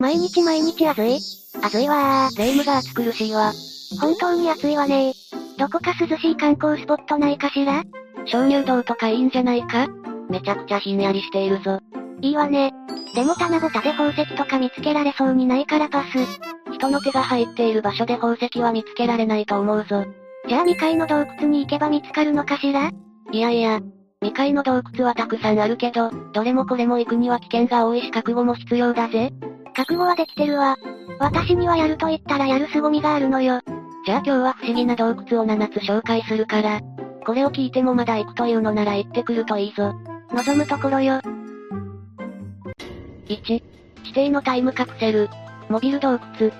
毎日毎日暑い？暑いわー。霊夢が暑苦しいわ。本当に暑いわねどこか涼しい観光スポットないかしら？鍾乳洞とかいいんじゃないか？めちゃくちゃひんやりしているぞ。いいわね。でも棚ぼたで宝石とか見つけられそうにないからパス。人の手が入っている場所で宝石は見つけられないと思うぞ。じゃあ未開の洞窟に行けば見つかるのかしら？いやいや、未開の洞窟はたくさんあるけど、どれもこれも行くには危険が多いし覚悟も必要だぜ。覚悟はできてるわ。私にはやると言ったらやる凄みがあるのよ。じゃあ今日は不思議な洞窟を7つ紹介するから、これを聞いてもまだ行くというのなら行ってくるといいぞ。望むところよ。1、指定のタイムカプセル、モビル洞窟。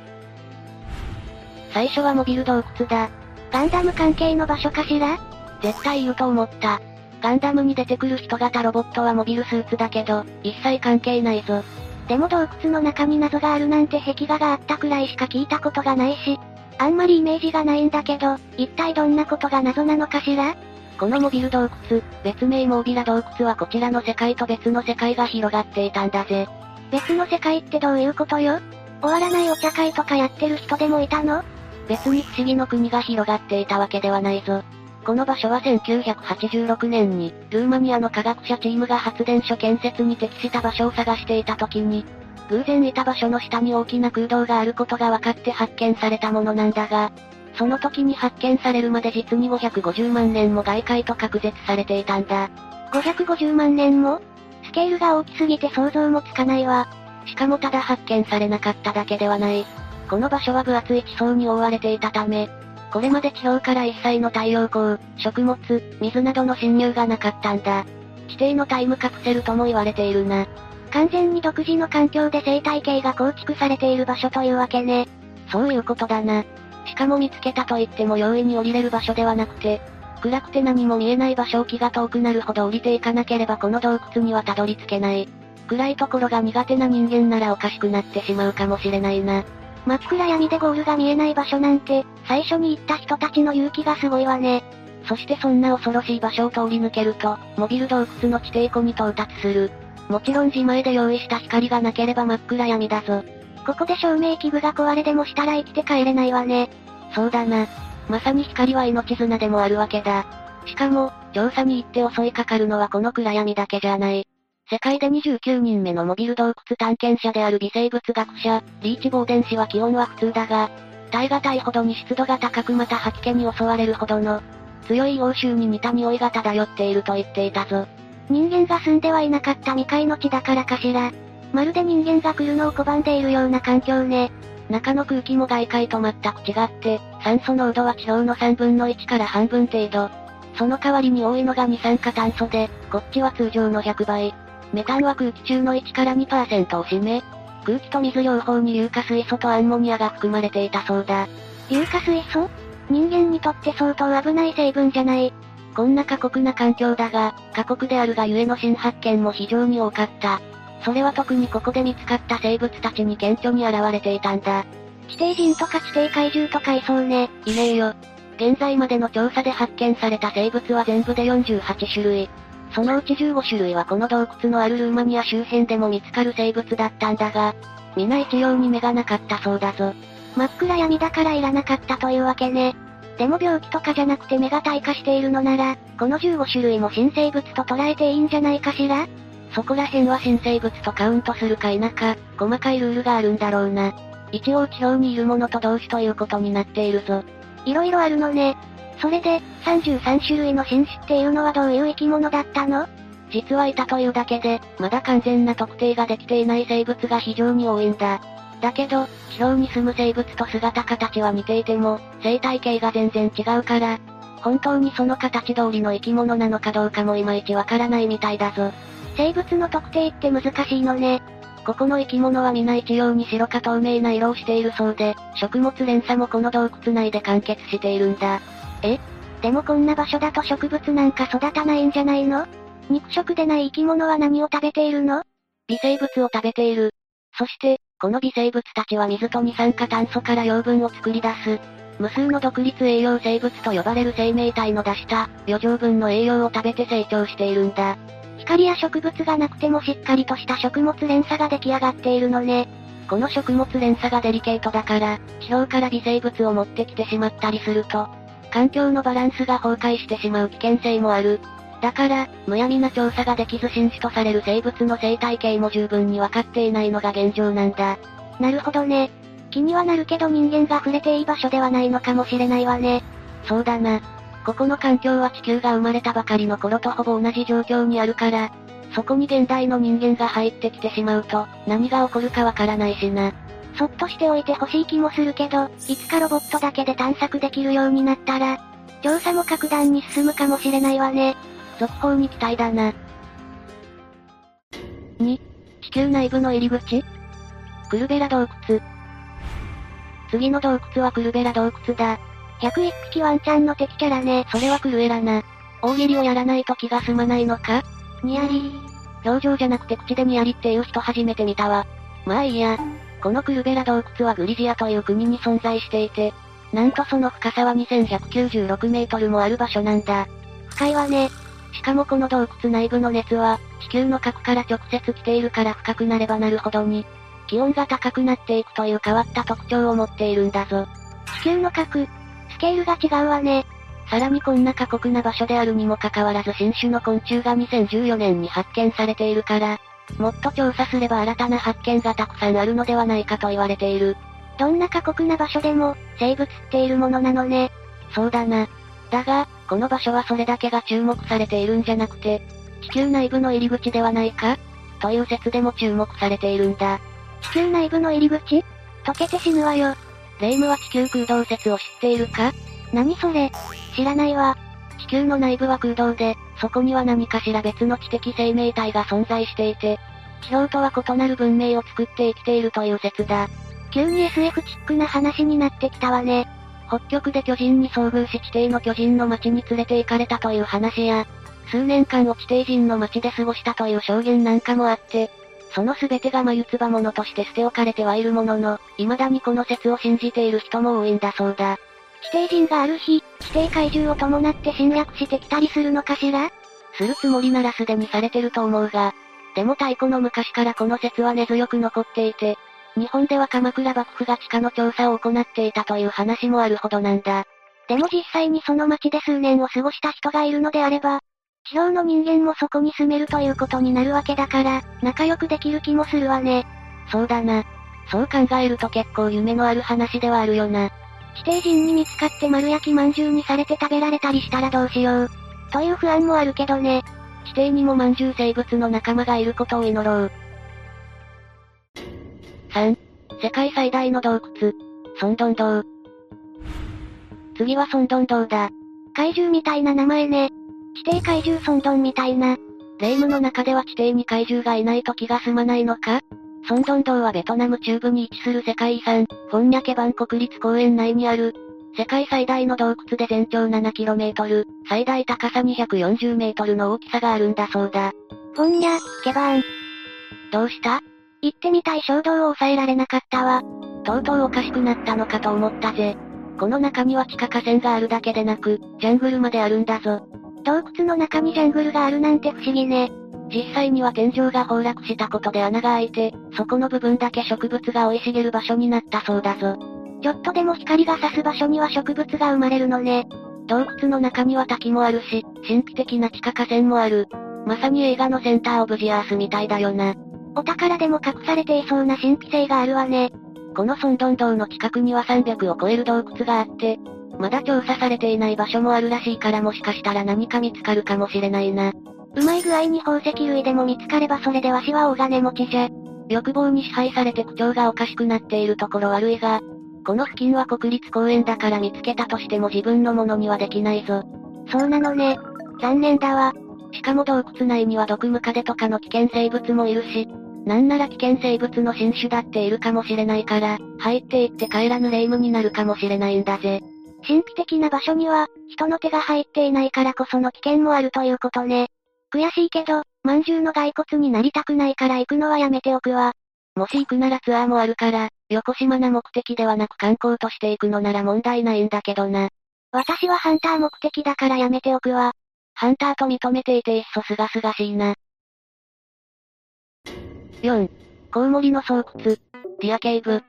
最初はモビル洞窟だ。ガンダム関係の場所かしら？絶対言うと思った。ガンダムに出てくる人型ロボットはモビルスーツだけど、一切関係ないぞ。でも洞窟の中に謎があるなんて壁画があったくらいしか聞いたことがないし、あんまりイメージがないんだけど、一体どんなことが謎なのかしら？このモビル洞窟、別名モービラ洞窟はこちらの世界と別の世界が広がっていたんだぜ。別の世界ってどういうことよ？終わらないお茶会とかやってる人でもいたの？別に不思議の国が広がっていたわけではないぞ。この場所は1986年に、ルーマニアの科学者チームが発電所建設に適した場所を探していた時に、偶然いた場所の下に大きな空洞があることが分かって発見されたものなんだが、その時に発見されるまで実に550万年も外界と隔絶されていたんだ。550万年も？スケールが大きすぎて想像もつかないわ。しかもただ発見されなかっただけではない。この場所は分厚い地層に覆われていたため、これまで地表から一切の太陽光、食物、水などの侵入がなかったんだ。地底のタイムカプセルとも言われているな。完全に独自の環境で生態系が構築されている場所というわけね。そういうことだな。しかも見つけたと言っても容易に降りれる場所ではなくて、暗くて何も見えない場所を気が遠くなるほど降りていかなければこの洞窟にはたどり着けない。暗いところが苦手な人間ならおかしくなってしまうかもしれないな。真っ暗闇でゴールが見えない場所なんて、最初に行った人たちの勇気がすごいわね。そしてそんな恐ろしい場所を通り抜けると、モビル洞窟の地底湖に到達する。もちろん自前で用意した光がなければ真っ暗闇だぞ。ここで照明器具が壊れでもしたら生きて帰れないわね。そうだな。まさに光は命綱でもあるわけだ。しかも、調査に行って襲いかかるのはこの暗闇だけじゃない。世界で29人目のモビル洞窟探検者である微生物学者、リーチボーデン氏は気温は普通だが、耐え難いほどに湿度が高くまた吐き気に襲われるほどの、強い欧州に似た匂いが漂っていると言っていたぞ。人間が住んではいなかった未開の地だからかしら。まるで人間が来るのを拒んでいるような環境ね。中の空気も外界と全く違って、酸素濃度は地表の3分の1から半分程度。その代わりに多いのが二酸化炭素で、こっちは通常の100倍。メタンは空気中の1から2%を占め、空気と水両方に硫化水素とアンモニアが含まれていたそうだ。硫化水素？人間にとって相当危ない成分じゃない。こんな過酷な環境だが、過酷であるがゆえの新発見も非常に多かった。それは特にここで見つかった生物たちに顕著に現れていたんだ。地底人とか地底怪獣とかいそうね。いねえよ。現在までの調査で発見された生物は全部で48種類。そのうち15種類はこの洞窟のあるルーマニア周辺でも見つかる生物だったんだが、皆一様に目がなかったそうだぞ。真っ暗闇だからいらなかったというわけね。でも病気とかじゃなくて目が退化しているのなら、この15種類も新生物と捉えていいんじゃないかしら？そこら辺は新生物とカウントするか否か、細かいルールがあるんだろうな。一応地表にいるものと同種ということになっているぞ。いろいろあるのね。それで、33種類の新種っていうのはどういう生き物だったの？実はいたというだけで、まだ完全な特定ができていない生物が非常に多いんだ。だけど、地表に住む生物と姿形は似ていても、生態系が全然違うから、本当にその形通りの生き物なのかどうかもいまいちわからないみたいだぞ。生物の特定って難しいのね。ここの生き物は皆一様に白か透明な色をしているそうで、食物連鎖もこの洞窟内で完結しているんだ。え？でもこんな場所だと植物なんか育たないんじゃないの？肉食でない生き物は何を食べているの？微生物を食べている。そして、この微生物たちは水と二酸化炭素から養分を作り出す。無数の独立栄養生物と呼ばれる生命体の出した余剰分の栄養を食べて成長しているんだ。光や植物がなくてもしっかりとした食物連鎖が出来上がっているのね。この食物連鎖がデリケートだから、地表から微生物を持ってきてしまったりすると、環境のバランスが崩壊してしまう危険性もある。だから、むやみな調査ができず新種とされる生物の生態系も十分にわかっていないのが現状なんだ。なるほどね。気にはなるけど人間が触れていい場所ではないのかもしれないわね。そうだな。ここの環境は地球が生まれたばかりの頃とほぼ同じ状況にあるから、そこに現代の人間が入ってきてしまうと、何が起こるかわからないしな。そっとしておいてほしい気もするけど、いつかロボットだけで探索できるようになったら、調査も格段に進むかもしれないわね。続報に期待だな。2、地球内部の入り口？クルベラ洞窟。次の洞窟はクルベラ洞窟だ。101匹ワンちゃんの敵キャラね。それはクルエラな。大喜利をやらないと気が済まないのか？ニヤリ表情じゃなくて口でニヤリっていう人初めて見たわ。まあいいや。このクルベラ洞窟はグリジアという国に存在していて、なんとその深さは2196メートルもある場所なんだ。深いわね。しかもこの洞窟内部の熱は、地球の核から直接来ているから深くなればなるほどに、気温が高くなっていくという変わった特徴を持っているんだぞ。地球の核、スケールが違うわね。さらにこんな過酷な場所であるにもかかわらず新種の昆虫が2014年に発見されているから、もっと調査すれば新たな発見がたくさんあるのではないかと言われている。どんな過酷な場所でも、生物っているものなのね。そうだな。だが、この場所はそれだけが注目されているんじゃなくて、地球内部の入り口ではないかという説でも注目されているんだ。地球内部の入り口？溶けて死ぬわよ。レイムは地球空洞説を知っているか？何それ？知らないわ。地球の内部は空洞で、そこには何かしら別の知的生命体が存在していて、地表とは異なる文明を作って生きているという説だ。急に SF チックな話になってきたわね。北極で巨人に遭遇し地底の巨人の町に連れて行かれたという話や、数年間を地底人の町で過ごしたという証言なんかもあって、その全てが眉唾物として捨て置かれてはいるものの、未だにこの説を信じている人も多いんだそうだ。地底人がある日、地底怪獣を伴って侵略してきたりするのかしら？するつもりならすでにされてると思うが、でも太古の昔からこの説は根強く残っていて、日本では鎌倉幕府が地下の調査を行っていたという話もあるほどなんだ。でも実際にその町で数年を過ごした人がいるのであれば、地表の人間もそこに住めるということになるわけだから、仲良くできる気もするわね。そうだな。そう考えると結構夢のある話ではあるよな。地底人に見つかって丸焼き饅頭にされて食べられたりしたらどうしよう。という不安もあるけどね。地底にも饅頭生物の仲間がいることを祈ろう。3、世界最大の洞窟、ソンドン洞。次はソンドン洞だ。怪獣みたいな名前ね。地底怪獣ソンドンみたいな。霊夢の中では地底に怪獣がいないと気が済まないのか？ソンドン洞はベトナム中部に位置する世界遺産、フォンニャケバン国立公園内にある、世界最大の洞窟で全長 7km、最大高さ 240m の大きさがあるんだそうだ。フォンニャ、ケバーン。どうした？行ってみたい衝動を抑えられなかったわ。とうとうおかしくなったのかと思ったぜ。この中には地下河川があるだけでなく、ジャングルまであるんだぞ。洞窟の中にジャングルがあるなんて不思議ね。実際には天井が崩落したことで穴が開いて、そこの部分だけ植物が生い茂る場所になったそうだぞ。ちょっとでも光が差す場所には植物が生まれるのね。洞窟の中には滝もあるし、神秘的な地下河川もある。まさに映画のセンターオブジアースみたいだよな。お宝でも隠されていそうな神秘性があるわね。このソンドン洞の近くには300を超える洞窟があって、まだ調査されていない場所もあるらしいからもしかしたら何か見つかるかもしれないな。うまい具合に宝石類でも見つかればそれでわしは大金持ちじゃ。欲望に支配されて口調がおかしくなっているところ悪いが、この付近は国立公園だから見つけたとしても自分のものにはできないぞ。そうなのね。残念だわ。しかも洞窟内には毒ムカデとかの危険生物もいるし、なんなら危険生物の新種だっているかもしれないから、入っていって帰らぬ霊夢になるかもしれないんだぜ。神秘的な場所には、人の手が入っていないからこその危険もあるということね。悔しいけど、饅頭の骸骨になりたくないから行くのはやめておくわ。もし行くならツアーもあるから、横島な目的ではなく観光として行くのなら問題ないんだけどな。私はハンター目的だからやめておくわ。ハンターと認めていていっそすがすがしいな。4、コウモリの巣窟。ディアケイブ。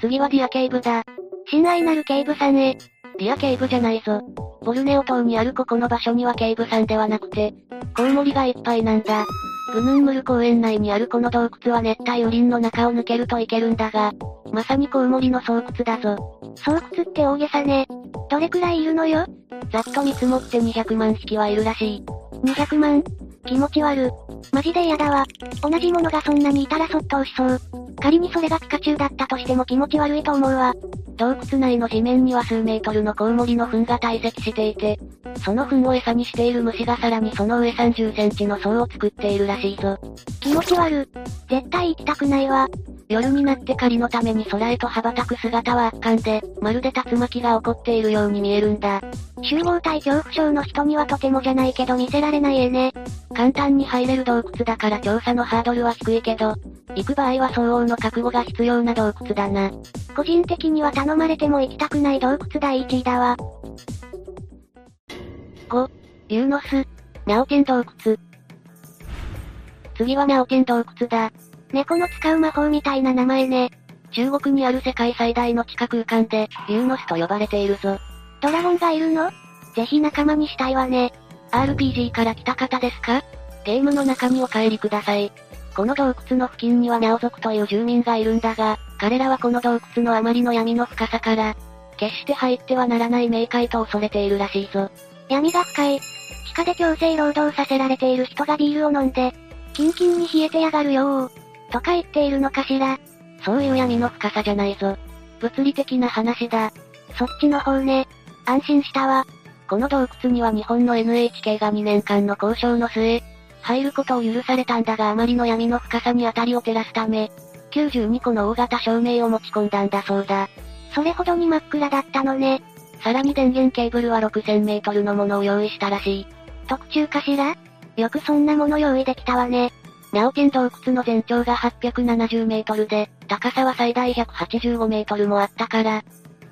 次はディアケイブだ。親愛なる警部さんへ。ディアケイブじゃないぞ。ボルネオ島にあるここの場所には警部さんではなくて、コウモリがいっぱいなんだ。グヌンムル公園内にあるこの洞窟は熱帯雨林の中を抜けるといけるんだが、まさにコウモリの巣窟だぞ。巣窟って大げさね。どれくらいいるのよ？ざっと見積もって200万匹はいるらしい。200万？気持ち悪。マジで嫌だわ。同じものがそんなにいたらそっと押しそう。仮にそれがピカチュウだったとしても気持ち悪いと思うわ。洞窟内の地面には数メートルのコウモリの糞が堆積していて、その糞を餌にしている虫がさらにその上30センチの層を作っているらしいぞ。気持ち悪。絶対行きたくないわ。夜になって狩りのために空へと羽ばたく姿は圧巻で、まるで竜巻が起こっているように見えるんだ。集合体恐怖症の人にはとてもじゃないけど見せられない絵ね。簡単に入れる洞窟だから調査のハードルは低いけど、行く場合は相応の覚悟が必要な洞窟だな。個人的には頼まれても行きたくない洞窟第1位だわ。5、ユーノス、ナオテン洞窟。次はナオテン洞窟だ。猫の使う魔法みたいな名前ね。中国にある世界最大の地下空間で、ユーノスと呼ばれているぞ。ドラゴンがいるの？ぜひ仲間にしたいわね。RPG から来た方ですか？ゲームの中にお帰りください。この洞窟の付近にはナオ族という住民がいるんだが、彼らはこの洞窟のあまりの闇の深さから、決して入ってはならない冥界と恐れているらしいぞ。闇が深い。地下で強制労働させられている人がビールを飲んで、キンキンに冷えてやがるよとか言っているのかしら。そういう闇の深さじゃないぞ。物理的な話だ。そっちの方ね。安心したわ。この洞窟には日本の NHK が2年間の交渉の末、入ることを許されたんだがあまりの闇の深さに当たりを照らすため、92個の大型照明を持ち込んだんだそうだ。それほどに真っ暗だったのね。さらに電源ケーブルは6000メートルのものを用意したらしい。特注かしら？よくそんなもの用意できたわね。ナオテン洞窟の全長が870メートルで、高さは最大185メートルもあったから、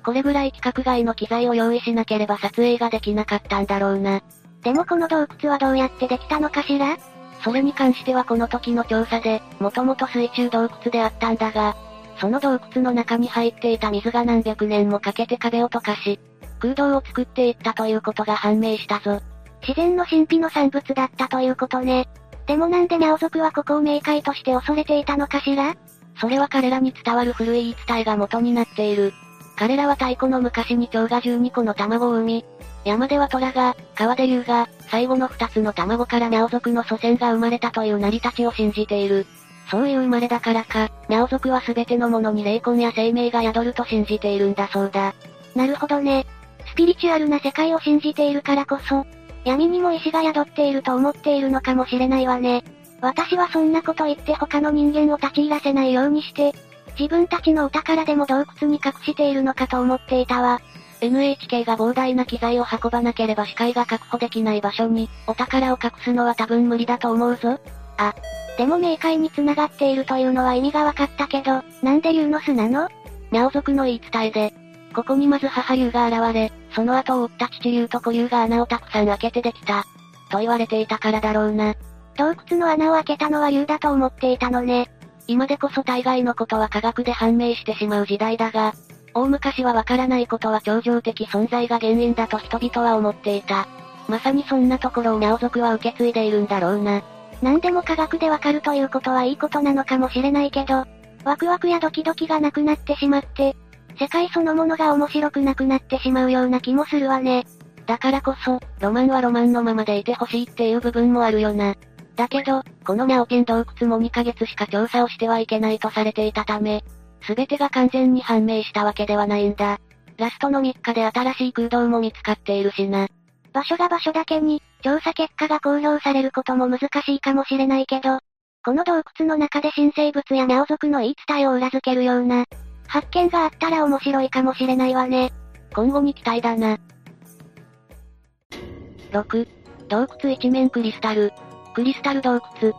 これぐらい規格外の機材を用意しなければ撮影ができなかったんだろうな。でもこの洞窟はどうやってできたのかしら？それに関してはこの時の調査で、もともと水中洞窟であったんだが、その洞窟の中に入っていた水が何百年もかけて壁を溶かし、空洞を作っていったということが判明したぞ。自然の神秘の産物だったということね。でもなんでニャオ族はここを冥界として恐れていたのかしら？それは彼らに伝わる古い言い伝えが元になっている。彼らは太古の昔に蝶が12個の卵を産み、山では虎が、川で竜が、最後の2つの卵からニャオ族の祖先が生まれたという成り立ちを信じている。そういう生まれだからか、ニャオ族は全てのものに霊魂や生命が宿ると信じているんだそうだ。なるほどね。スピリチュアルな世界を信じているからこそ、闇にも石が宿っていると思っているのかもしれないわね。私はそんなこと言って他の人間を立ち入らせないようにして、自分たちのお宝でも洞窟に隠しているのかと思っていたわ。NHK が膨大な機材を運ばなければ視界が確保できない場所に、お宝を隠すのは多分無理だと思うぞ。あ、でも冥界に繋がっているというのは意味が分かったけど、なんで竜の巣なの？ニャオ族の言い伝えで、ここにまず母竜が現れ、その後を追った父竜と子竜が穴をたくさん開けてできた。と言われていたからだろうな。洞窟の穴を開けたのは竜だと思っていたのね。今でこそ大概のことは科学で判明してしまう時代だが、大昔はわからないことは超常的存在が原因だと人々は思っていた。まさにそんなところをナオ族は受け継いでいるんだろうな。何でも科学でわかるということはいいことなのかもしれないけど、ワクワクやドキドキがなくなってしまって、世界そのものが面白くなくなってしまうような気もするわね。だからこそ、ロマンはロマンのままでいてほしいっていう部分もあるよな。だけど、このナオテン洞窟も2ヶ月しか調査をしてはいけないとされていたため、すべてが完全に判明したわけではないんだ。ラストの3日で新しい空洞も見つかっているしな。場所が場所だけに、調査結果が公表されることも難しいかもしれないけど、この洞窟の中で新生物やナオ族の言い伝えを裏付けるような、発見があったら面白いかもしれないわね。今後に期待だな。6、洞窟一面クリスタル。クリスタル洞窟。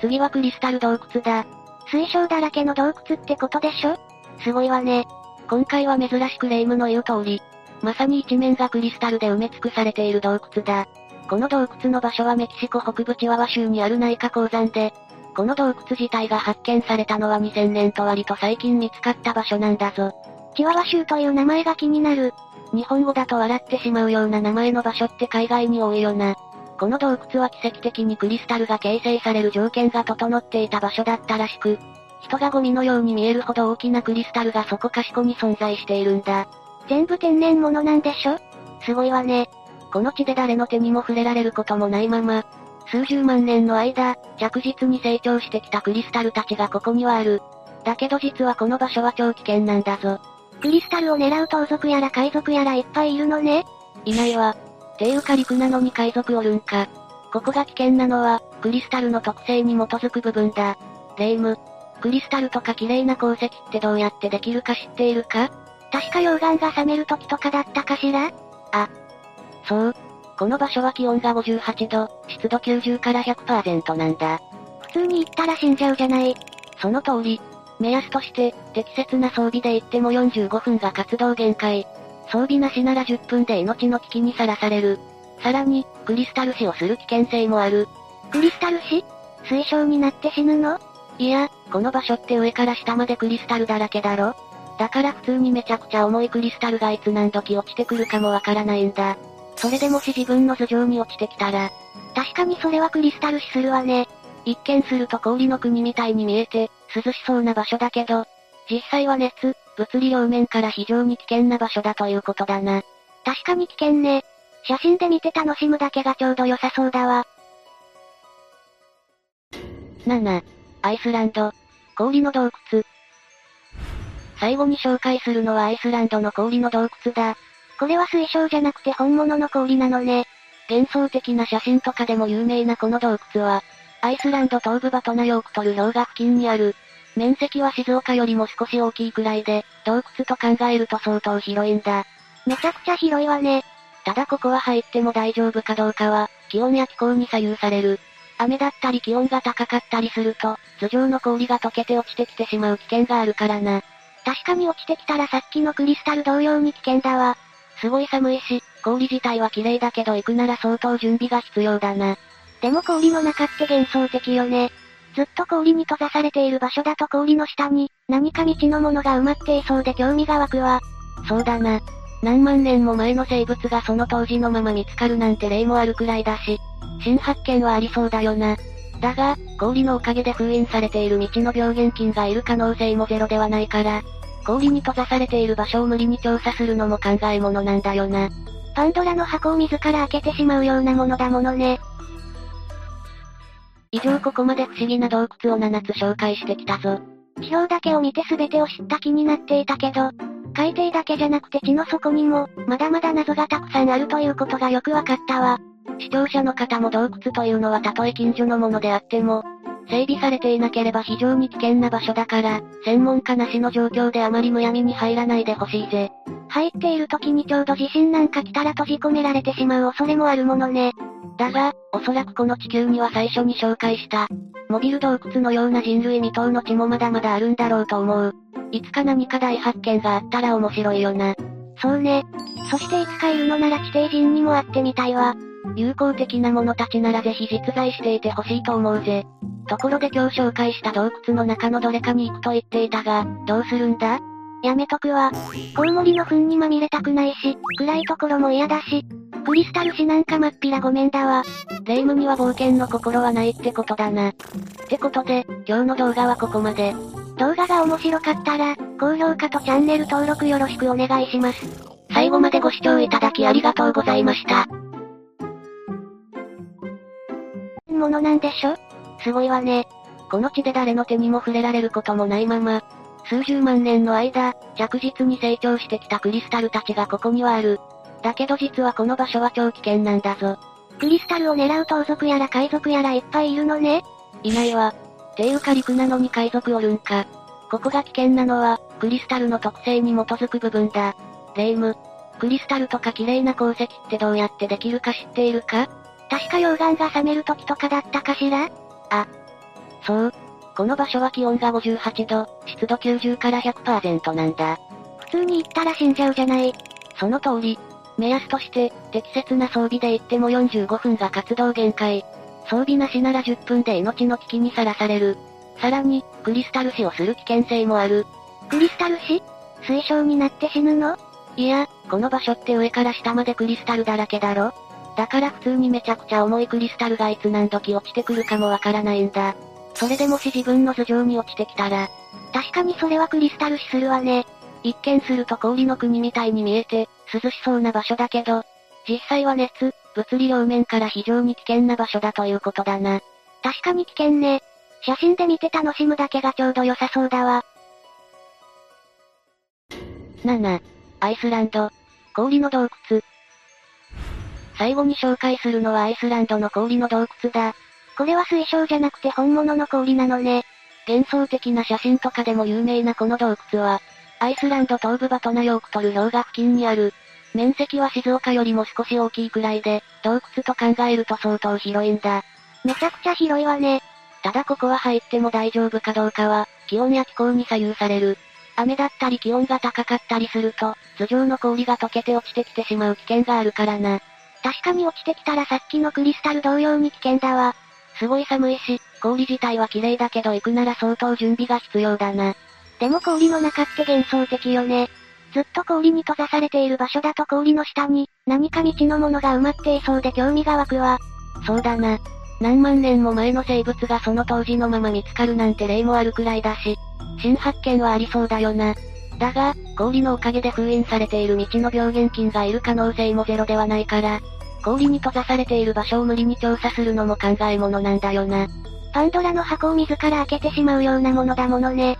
次はクリスタル洞窟だ。水晶だらけの洞窟ってことでしょ？すごいわね。今回は珍しくレイムの言う通り、まさに一面がクリスタルで埋め尽くされている洞窟だ。この洞窟の場所はメキシコ北部チワワ州にある内科鉱山で、この洞窟自体が発見されたのは2000年と割と最近見つかった場所なんだぞ。チワワ州という名前が気になる。日本語だと笑ってしまうような名前の場所って海外に多いよな。この洞窟は奇跡的にクリスタルが形成される条件が整っていた場所だったらしく、人がゴミのように見えるほど大きなクリスタルがそこかしこに存在しているんだ。全部天然物なんでしょ？すごいわね。この地で誰の手にも触れられることもないまま、数十万年の間、着実に成長してきたクリスタルたちがここにはある。だけど実はこの場所は超危険なんだぞ。クリスタルを狙う盗賊やら海賊やらいっぱいいるのねいないわ。ていうか陸なのに海賊おるんか。ここが危険なのは、クリスタルの特性に基づく部分だ。レイム。クリスタルとか綺麗な鉱石ってどうやってできるか知っているか？確か溶岩が冷める時とかだったかしら？あ。そう。この場所は気温が58度、湿度90から100%なんだ。普通に行ったら死んじゃうじゃない。その通り。目安として、適切な装備で行っても45分が活動限界。装備なしなら10分で命の危機にさらされる。さらに、クリスタル死をする危険性もある。クリスタル死？水晶になって死ぬの？いや、この場所って上から下までクリスタルだらけだろだから普通にめちゃくちゃ重いクリスタルがいつ何時落ちてくるかもわからないんだ。それでもし自分の頭上に落ちてきたら、確かにそれはクリスタル死するわね。一見すると氷の国みたいに見えて、涼しそうな場所だけど、実際は熱、物理両面から非常に危険な場所だということだな。確かに危険ね。写真で見て楽しむだけがちょうど良さそうだわ。7、アイスランド、氷の洞窟。最後に紹介するのはアイスランドの氷の洞窟だ。これは水晶じゃなくて本物の氷なのね。幻想的な写真とかでも有名なこの洞窟は、アイスランド東部バトナヨークトル氷河付近にある。面積は静岡よりも少し大きいくらいで、洞窟と考えると相当広いんだ。めちゃくちゃ広いわね。ただここは入っても大丈夫かどうかは、気温や気候に左右される。雨だったり気温が高かったりすると、頭上の氷が溶けて落ちてきてしまう危険があるからな。確かに落ちてきたらさっきのクリスタル同様に危険だわ。すごい寒いし、氷自体は綺麗だけど行くなら相当準備が必要だな。でも氷の中って幻想的よね。ずっと氷に閉ざされている場所だと氷の下に、何か未知のものが埋まっていそうで興味が湧くわ。そうだな。何万年も前の生物がその当時のまま見つかるなんて例もあるくらいだし、新発見はありそうだよな。だが、氷のおかげで封印されている未知の病原菌がいる可能性もゼロではないから、氷に閉ざされている場所を無理に調査するのも考え物なんだよな。パンドラの箱を自ら開けてしまうようなものだものね。以上ここまで不思議な洞窟を7つ紹介してきたぞ。地表だけを見て全てを知った気になっていたけど、海底だけじゃなくて地の底にも、まだまだ謎がたくさんあるということがよくわかったわ。視聴者の方も洞窟というのはたとえ近所のものであっても、整備されていなければ非常に危険な場所だから、専門家なしの状況であまりむやみに入らないでほしいぜ。入っている時にちょうど地震なんか来たら閉じ込められてしまう恐れもあるものね。だが、おそらくこの地球には最初に紹介した、モビル洞窟のような人類未踏の地もまだまだあるんだろうと思う。いつか何か大発見があったら面白いよな。そうね。そしていつかいるのなら地底人にも会ってみたいわ。友好的な者たちならぜひ実在していてほしいと思うぜ。ところで今日紹介した洞窟の中のどれかに行くと言っていたが、どうするんだ？やめとくわ。コウモリの糞にまみれたくないし、暗いところも嫌だし、クリスタル紙なんかまっぴらごめんだわ。霊夢には冒険の心はないってことだな。ってことで、今日の動画はここまで。動画が面白かったら、高評価とチャンネル登録よろしくお願いします。最後までご視聴いただきありがとうございました。ものなんでしょ？すごいわね。この地で誰の手にも触れられることもないまま、数十万年の間、着実に成長してきたクリスタルたちがここにはある。だけど実はこの場所は超危険なんだぞ。クリスタルを狙う盗賊やら海賊やらいっぱいいるのね。いないわ。ていうか陸なのに海賊おるんか。ここが危険なのは、クリスタルの特性に基づく部分だ。レイム。クリスタルとか綺麗な鉱石ってどうやってできるか知っているか？確か溶岩が冷める時とかだったかしら？あ。そう。この場所は気温が58度、湿度90から100%なんだ。普通に行ったら死んじゃうじゃない。その通り。目安として、適切な装備で行っても45分が活動限界。装備なしなら10分で命の危機にさらされる。さらに、クリスタル死をする危険性もある。クリスタル死？水晶になって死ぬの？いや、この場所って上から下までクリスタルだらけだろだから普通にめちゃくちゃ重いクリスタルがいつ何時落ちてくるかもわからないんだ。それでもし自分の頭上に落ちてきたら、確かにそれはクリスタル死するわね。一見すると氷の国みたいに見えて、涼しそうな場所だけど、実際は熱、物理両面から非常に危険な場所だということだな。確かに危険ね。写真で見て楽しむだけがちょうど良さそうだわ。7、アイスランド、氷の洞窟。最後に紹介するのはアイスランドの氷の洞窟だ。これは水晶じゃなくて本物の氷なのね。幻想的な写真とかでも有名なこの洞窟は、アイスランド東部バトナヨークトル氷河付近にある。面積は静岡よりも少し大きいくらいで、洞窟と考えると相当広いんだ。めちゃくちゃ広いわね。ただここは入っても大丈夫かどうかは、気温や気候に左右される。雨だったり気温が高かったりすると、頭上の氷が溶けて落ちてきてしまう危険があるからな。確かに落ちてきたらさっきのクリスタル同様に危険だわ。すごい寒いし、氷自体は綺麗だけど行くなら相当準備が必要だな。でも氷の中って幻想的よね。ずっと氷に閉ざされている場所だと氷の下に、何か未知のものが埋まっていそうで興味が湧くわ。そうだな。何万年も前の生物がその当時のまま見つかるなんて例もあるくらいだし、新発見はありそうだよな。だが、氷のおかげで封印されている未知の病原菌がいる可能性もゼロではないから、氷に閉ざされている場所を無理に調査するのも考えものなんだよな。パンドラの箱を自ら開けてしまうようなものだものね。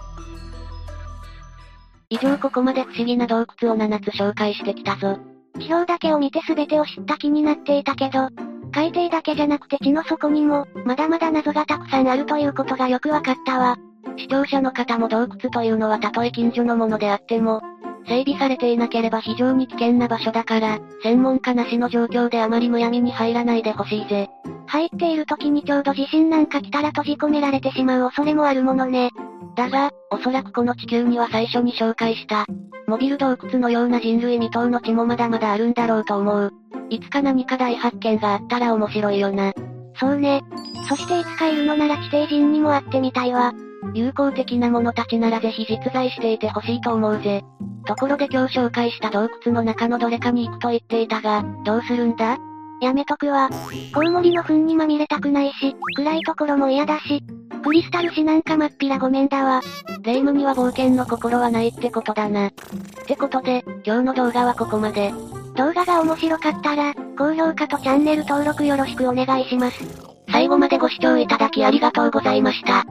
以上ここまで不思議な洞窟を7つ紹介してきたぞ。地表だけを見て全てを知った気になっていたけど、海底だけじゃなくて地の底にも、まだまだ謎がたくさんあるということがよくわかったわ。視聴者の方も洞窟というのはたとえ近所のものであっても、整備されていなければ非常に危険な場所だから、専門家なしの状況であまりむやみに入らないでほしいぜ。入っている時にちょうど地震なんか来たら閉じ込められてしまう恐れもあるものね。だが、おそらくこの地球には最初に紹介した、モビル洞窟のような人類未踏の地もまだまだあるんだろうと思う。いつか何か大発見があったら面白いよな。そうね。そしていつかいるのなら地底人にも会ってみたいわ。友好的な者たちならぜひ実在していてほしいと思うぜ。ところで今日紹介した洞窟の中のどれかに行くと言っていたが、どうするんだ？やめとくわ。コウモリの糞にまみれたくないし、暗いところも嫌だし、クリスタル市なんかまっぴらごめんだわ。霊夢には冒険の心はないってことだな。ってことで、今日の動画はここまで。動画が面白かったら、高評価とチャンネル登録よろしくお願いします。最後までご視聴いただきありがとうございました。